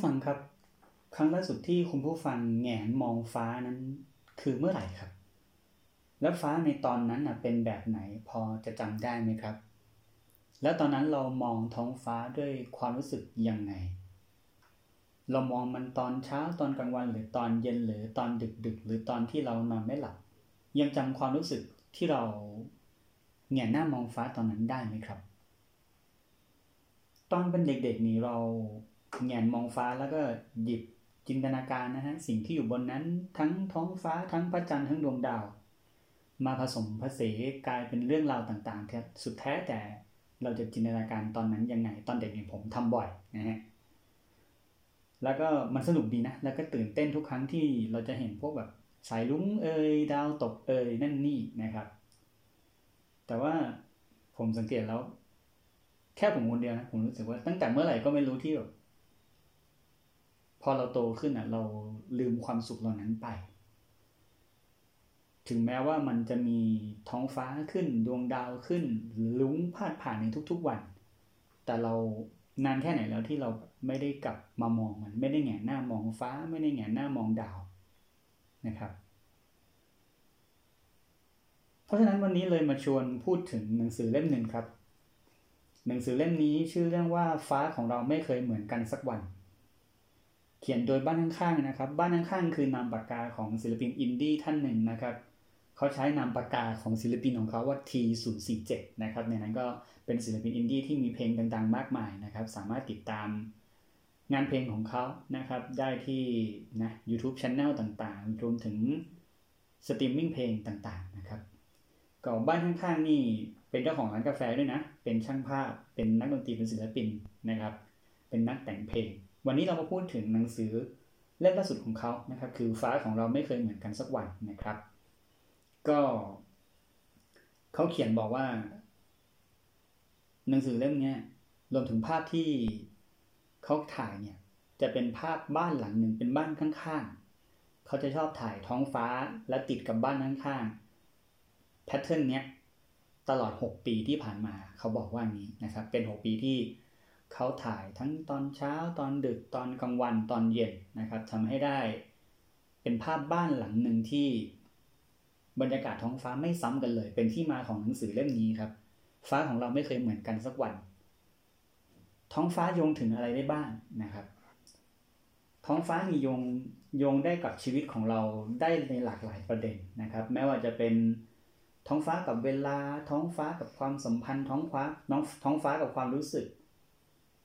ผู้ฟังครับ ครั้งล่าสุดที่คุณผู้ฟังแงนมองฟ้านั้น คือเมื่อไหร่ครับ แล้วฟ้าในตอนนั้นเป็นแบบไหนพอจะจำได้ไหมครับ แล้วตอนนั้นเรามองท้องฟ้าด้วยความรู้สึกยังไง เรามองมันตอนเช้าตอนกลางวันหรือตอนเย็นหรือตอนดึกดึกหรือตอนที่เรานอนไม่หลับ ยังจำความรู้สึกที่เราแงนหน้ามองฟ้าตอนนั้นได้ไหมครับ ตอนเป็นเด็กๆนี่เรา แงนมองฟ้าแล้วก็หยิบจินตนาการนะฮะสิ่งที่อยู่บนนั้นทั้งท้องฟ้าทั้งพระจันทร์ทั้งดวงดาว มาผสมผสมกลายเป็นเรื่องราวต่างๆแที่สุดแท้แต่เราจะจินตนาการตอนนั้นยังไงตอนเด็กอย่างผมทำบ่อยนะฮะแล้วก็มันสนุกดีนะ แล้วก็ตื่นเต้นทุกครั้งที่เราจะเห็นพวกแบบสายลุ้งเอยดาวตกเอยนั่นนี่นะครับ แต่ว่าผมสังเกตแล้ว แค่ผมคนเดียวนะผมรู้สึกว่าตั้งแต่เมื่อไหร่ก็ไม่รู้ที่แบบ พอเราโตขึ้นอะ เราลืมความสุขเหล่านั้นไป ถึงแม้ว่ามันจะมีท้องฟ้าขึ้นดวงดาวขึ้นลุ้งพาดผ่านในทุกๆวัน แต่เรานานแค่ไหนแล้วที่เราไม่ได้กลับมามองมันไม่ได้แงนหน้ามองฟ้า ไม่ได้แงนหน้ามองดาวนะครับ เพราะฉะนั้นวันนี้เลยมาชวนพูดถึงหนังสือเล่มหนึ่งครับ หนังสือเล่มนี้ชื่อเรื่องว่าฟ้าของเราไม่เคยเหมือนกันสักวัน เขียนโดยบ้านข้างๆนะครับ บ้านข้างๆคือนามปากกาของศิลปินอินดี้ท่านหนึ่งนะครับเขาใช้นามปากกาของศิลปินของเขาว่า T047 นะครับในนั้นก็เป็นศิลปินอินดี้ที่มีเพลงดังๆ มากมายนะครับ สามารถติดตามงานเพลงของเขานะครับ ได้ที่นะ YouTube Channel ต่างๆ รวมถึงสตรีมมิ่งเพลงต่างๆนะครับก็บ้านข้างๆนี่เป็นเจ้าของร้านกาแฟด้วยนะ เป็นช่างภาพ เป็นนักดนตรี เป็นศิลปินนะครับ เป็นนักแต่งเพลง วันนี้เรามาพูดถึงหนังสือเล่มล่าสุดของเขานะครับ คือฟ้าของเราไม่เคยเหมือนกันสักวันนะครับ ก็เขาเขียนบอกว่า หนังสือเล่มนี้รวมถึงภาพที่เขาถ่ายเนี่ย จะเป็นภาพบ้านหลังหนึ่งเป็นบ้านข้างๆเขาจะชอบถ่ายท้องฟ้าและติดกับบ้านข้างๆแพทเทิร์นเนี้ยตลอด 6 ปีที่ผ่านมาเขาบอกว่านี้นะครับ เป็น 6 ปีที่ เขาถ่ายทั้งตอนเช้าตอนดึกตอนกลางวันตอนเย็นนะครับทำให้ได้เป็นภาพบ้านหลังหนึ่งที่บรรยากาศท้องฟ้าไม่ซ้ำกันเลย เป็นที่มาของหนังสือเล่มนี้ครับ ฟ้าของเราไม่เคยเหมือนกันสักวัน ท้องฟ้าโยงถึงอะไรได้บ้างนะครับ ท้องฟ้ามีโยงโยงได้กับชีวิตของเราได้ในหลากหลายประเด็นนะครับ แม้ว่าจะเป็นท้องฟ้ากับเวลา ท้องฟ้ากับความสัมพันธ์ ท้องฟ้าน้องท้องฟ้ากับความรู้สึก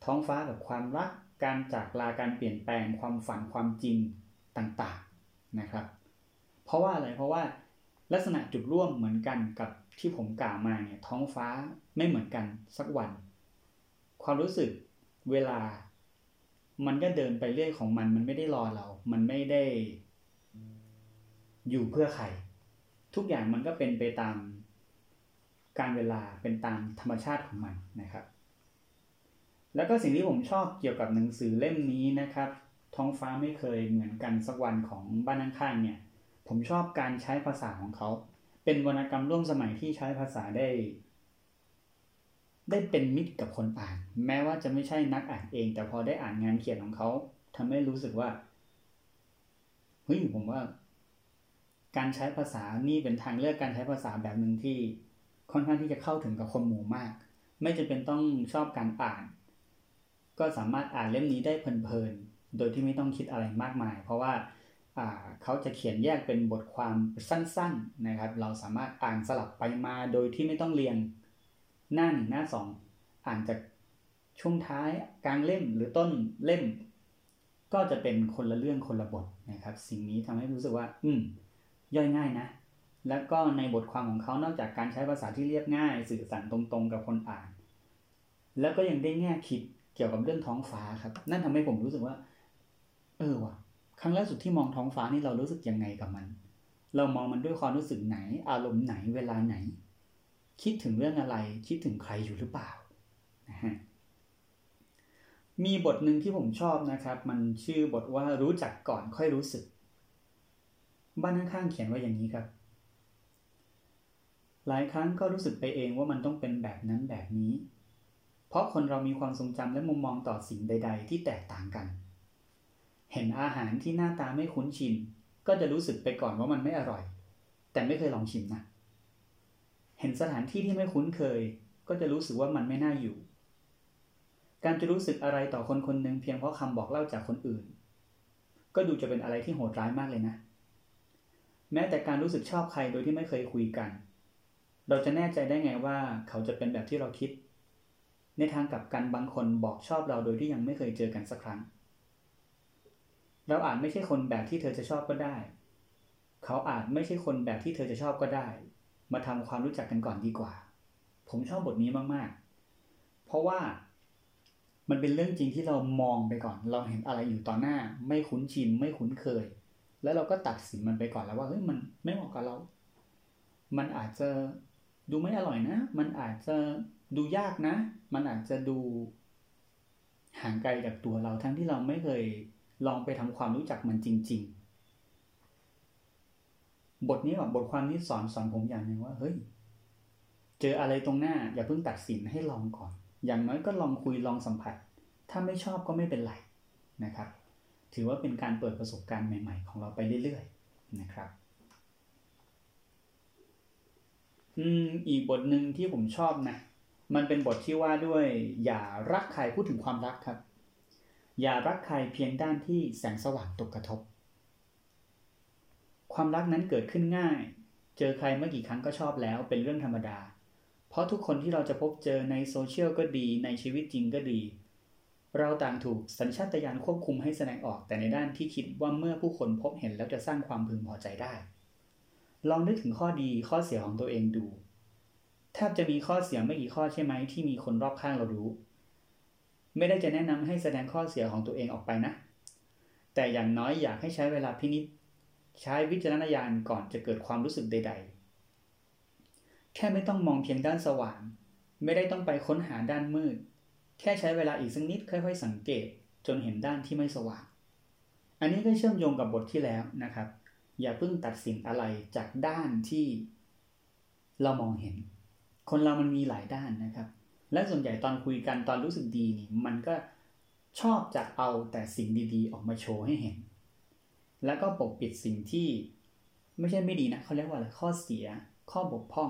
ท้องฟ้ากับความรัก การจากลาการเปลี่ยนแปลงความฝันความจริงต่างๆนะครับ เพราะว่าอะไรเพราะว่าลักษณะจุดร่วมเหมือนกันกับที่ผมกล่าวมาเนี่ยท้องฟ้าไม่เหมือนกันสักวัน ความรู้สึกเวลา มันก็เดินไปเรื่อยของมัน มันไม่ได้รอเรา มันไม่ได้ อยู่เพื่อใคร ทุกอย่างมันก็เป็นไปตามการเวลาเป็นตามธรรมชาติของมันนะครับ แล้วก็สิ่งที่ผมชอบเกี่ยวกับหนังสือเล่มนี้นะครับ ท้องฟ้าไม่เคยเหมือนกันสักวันของบ้านข้างๆเนี่ย ผมชอบการใช้ภาษาของเขา เป็นวรรณกรรมร่วมสมัยที่ใช้ภาษาได้ ได้เป็นมิตรกับคนอ่าน แม้ว่าจะไม่ใช่นักอ่านเอง แต่พอได้อ่านงานเขียนของเขาทำให้รู้สึกว่าเฮ้ยผมว่า การใช้ภาษานี่เป็นทางเลือกการใช้ภาษาแบบหนึ่งที่ค่อนข้างที่จะเข้าถึงกับคนหมู่มาก ไม่จำเป็นต้องชอบการอ่าน ก็สามารถอ่านเล่มนี้ได้เพลินๆ โดยที่ไม่ต้องคิดอะไรมากมาย เพราะว่าเขาจะเขียนแยกเป็นบทความสั้นๆนะครับ เราสามารถอ่านสลับไปมาโดยที่ไม่ต้องเรียงหน้าหนึ่งหน้าสองอ่านจากช่วงท้ายกลางเล่มหรือต้นเล่ม ก็จะเป็นคนละเรื่องคนละบทนะครับ สิ่งนี้ทำให้รู้สึกว่า อืมย่อยง่ายนะ แล้วก็ในบทความของเขานอกจากการใช้ภาษาที่เรียบง่าย สื่อสารตรงๆ กับคนอ่าน แล้วก็ยังได้แง่คิด เกี่ยวกับเรื่องท้องฟ้าครับ นั่นทำให้ผมรู้สึกว่า เออว่ะ ครั้งแรกสุดที่มองท้องฟ้านี่เรารู้สึกยังไงกับมัน เรามองมันด้วยความรู้สึกไหน อารมณ์ไหนเวลาไหน คิดถึงเรื่องอะไร คิดถึงใครอยู่หรือเปล่านะฮะมีบทหนึ่งที่ผมชอบนะครับ มันชื่อบทว่ารู้จักก่อนค่อยรู้สึก บ้านข้างๆเขียนว่าอย่างนี้ครับ หลายครั้งก็รู้สึกไปเองว่ามันต้องเป็นแบบนั้นแบบนี้ เพราะคนเรามีความทรงจำและมุมมองต่อสิ่งใด ๆ ที่แตกต่างกัน เห็นอาหารที่หน้าตาไม่คุ้นชิน ก็จะรู้สึกไปก่อนว่ามันไม่อร่อย แต่ไม่เคยลองชิมนะ เห็นสถานที่ที่ไม่คุ้นเคย ก็จะรู้สึกว่ามันไม่น่าอยู่ การจะรู้สึกอะไรต่อคนคนหนึ่งเพียงเพราะคำบอกเล่าจากคนอื่น ก็ดูจะเป็นอะไรที่โหดร้ายมากเลยนะ แม้แต่การรู้สึกชอบใครโดยที่ไม่เคยคุยกัน เราจะแน่ใจได้ไงว่าเขาจะเป็นแบบที่เราคิด ในทางกลับกันบางคนบอกชอบเราโดยที่ยังไม่เคยเจอกันสักครั้ง เราอาจไม่ใช่คนแบบที่เธอจะชอบก็ได้ เขาอาจไม่ใช่คนแบบที่เธอจะชอบก็ได้ มาทำความรู้จักกันก่อนดีกว่า ผมชอบบทนี้มากๆ เพราะว่ามันเป็นเรื่องจริงที่เรามองไปก่อน เราเห็นอะไรอยู่ต่อหน้า ไม่คุ้นชินไม่คุ้นเคย แล้วเราก็ตัดสินมันไปก่อนแล้วว่าเฮ้ยมันไม่เหมาะกับเรา มันอาจจะดูไม่อร่อยนะ มันอาจจะ ดูยากนะ มันอาจจะดูห่างไกลจากตัวเราทั้งที่เราไม่เคยลองไปทำความรู้จักมันจริง ๆ บทนี้แบบบทความนี้สอนสอนผมอย่างหนึ่งว่าเฮ้ยเจออะไรตรงหน้า อย่าเพิ่งตัดสินให้ลองก่อน อย่างน้อยก็ลองคุยลองสัมผัส ถ้าไม่ชอบก็ไม่เป็นไรนะครับ ถือว่าเป็นการเปิดประสบการณ์ใหม่ ๆ ของเราไปเรื่อยๆนะครับอืมอีกบทหนึ่งที่ผมชอบนะ มันเป็นบทที่ว่าด้วย อย่ารักใครพูดถึงความรักครับ อย่ารักใครเพียงด้านที่แสงสว่างตกกระทบ ความรักนั้นเกิดขึ้นง่าย เจอใครเมื่อกี่ครั้งก็ชอบแล้วเป็นเรื่องธรรมดา เพราะทุกคนที่เราจะพบเจอในโซเชียลก็ดีในชีวิตจริงก็ดี เราต่างถูกสัญชาตญาณควบคุมให้แสดงออกแต่ในด้านที่คิดว่าเมื่อผู้คนพบเห็นแล้วจะสร้างความพึงพอใจได้ ลองนึกถึงข้อดีข้อเสียของตัวเองดู แทบจะมีข้อเสียไม่กี่ข้อใช่ไหมที่มีคนรอบข้างเรารู้ ไม่ได้จะแนะนำให้แสดงข้อเสียของตัวเองออกไปนะ แต่อย่างน้อยอยากให้ใช้เวลาพินิจใช้วิจารณญาณก่อนจะเกิดความรู้สึกใด ๆ แค่ไม่ต้องมองเพียงด้านสว่าง ไม่ได้ต้องไปค้นหาด้านมืด แค่ใช้เวลาอีกสักนิดค่อย ๆ สังเกตจนเห็นด้านที่ไม่สว่าง อันนี้ก็เชื่อมโยงกับบทที่แล้วนะครับ อย่าเพิ่งตัดสินอะไรจากด้านที่เรามองเห็น คนเรามันมีหลายด้านนะครับ และส่วนใหญ่ตอนคุยกันตอนรู้สึกดีนี่มันก็ชอบจะเอาแต่สิ่งดีๆ ออกมาโชว์ให้เห็น แล้วก็ปกปิดสิ่งที่ไม่ใช่ไม่ดีนะเขาเรียกว่าอะไรข้อเสีย ข้อบกพร่อง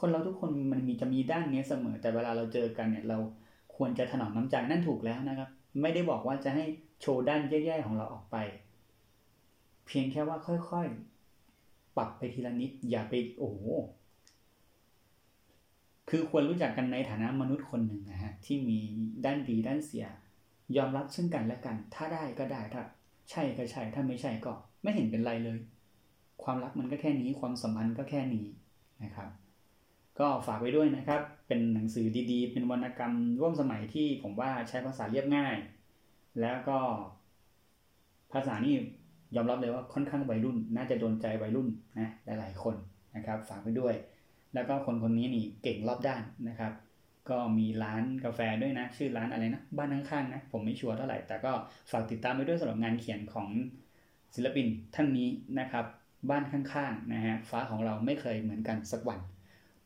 คนเราทุกคนมันมีจะมีด้านนี้เสมอ แต่เวลาเราเจอกันเนี่ยเราควรจะถนอมน้ำใจนั่นถูกแล้วนะครับ ไม่ได้บอกว่าจะให้โชว์ด้านแย่ๆของเราออกไป เพียงแค่ว่าค่อยๆ ปรับไปทีละนิด อย่าไปโอ้โห คือควรรู้จักกันในฐานะมนุษย์คนหนึ่งนะฮะที่มีด้านดีด้านเสีย ยอมรับซึ่งกันและกัน ถ้าได้ก็ได้ถ้าใช่ก็ใช่ถ้าไม่ใช่ก็ไม่เห็นเป็นไรเลย ความรักมันก็แค่นี้ความสัมพันธ์ก็แค่นี้นะครับ ก็ฝากไว้ด้วยนะครับ เป็นหนังสือดีๆ เป็นวรรณกรรมร่วมสมัยที่ผมว่าใช้ภาษาเรียบง่าย แล้วก็ ภาษานี่ยอมรับเลยว่าค่อนข้างวัยรุ่น น่าจะโดนใจวัยรุ่นนะหลายๆคนนะครับ ฝากไว้ด้วย แล้วก็คนคนนี้นี่เก่งรอบด้านนะครับ ก็มีร้านกาแฟด้วยนะ ชื่อร้านอะไรนะ บ้านข้างๆนะ ผมไม่ชัวร์เท่าไหร่ แต่ก็ฝากติดตามไปด้วยสำหรับงานเขียนของศิลปินท่านนี้นะครับ บ้านข้างๆนะฮะฟ้าของเราไม่เคยเหมือนกันสักวัน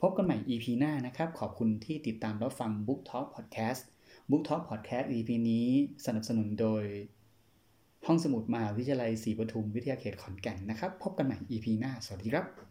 พบกันใหม่ EP หน้านะครับ ขอบคุณที่ติดตามรับฟัง Book Talk Podcast Book Talk Podcast EP นี้สนับสนุนโดย ห้องสมุดมหาวิทยาลัยศรีปทุมวิทยาเขตขอนแก่นนะครับ พบกันใหม่ EP หน้า สวัสดีครับ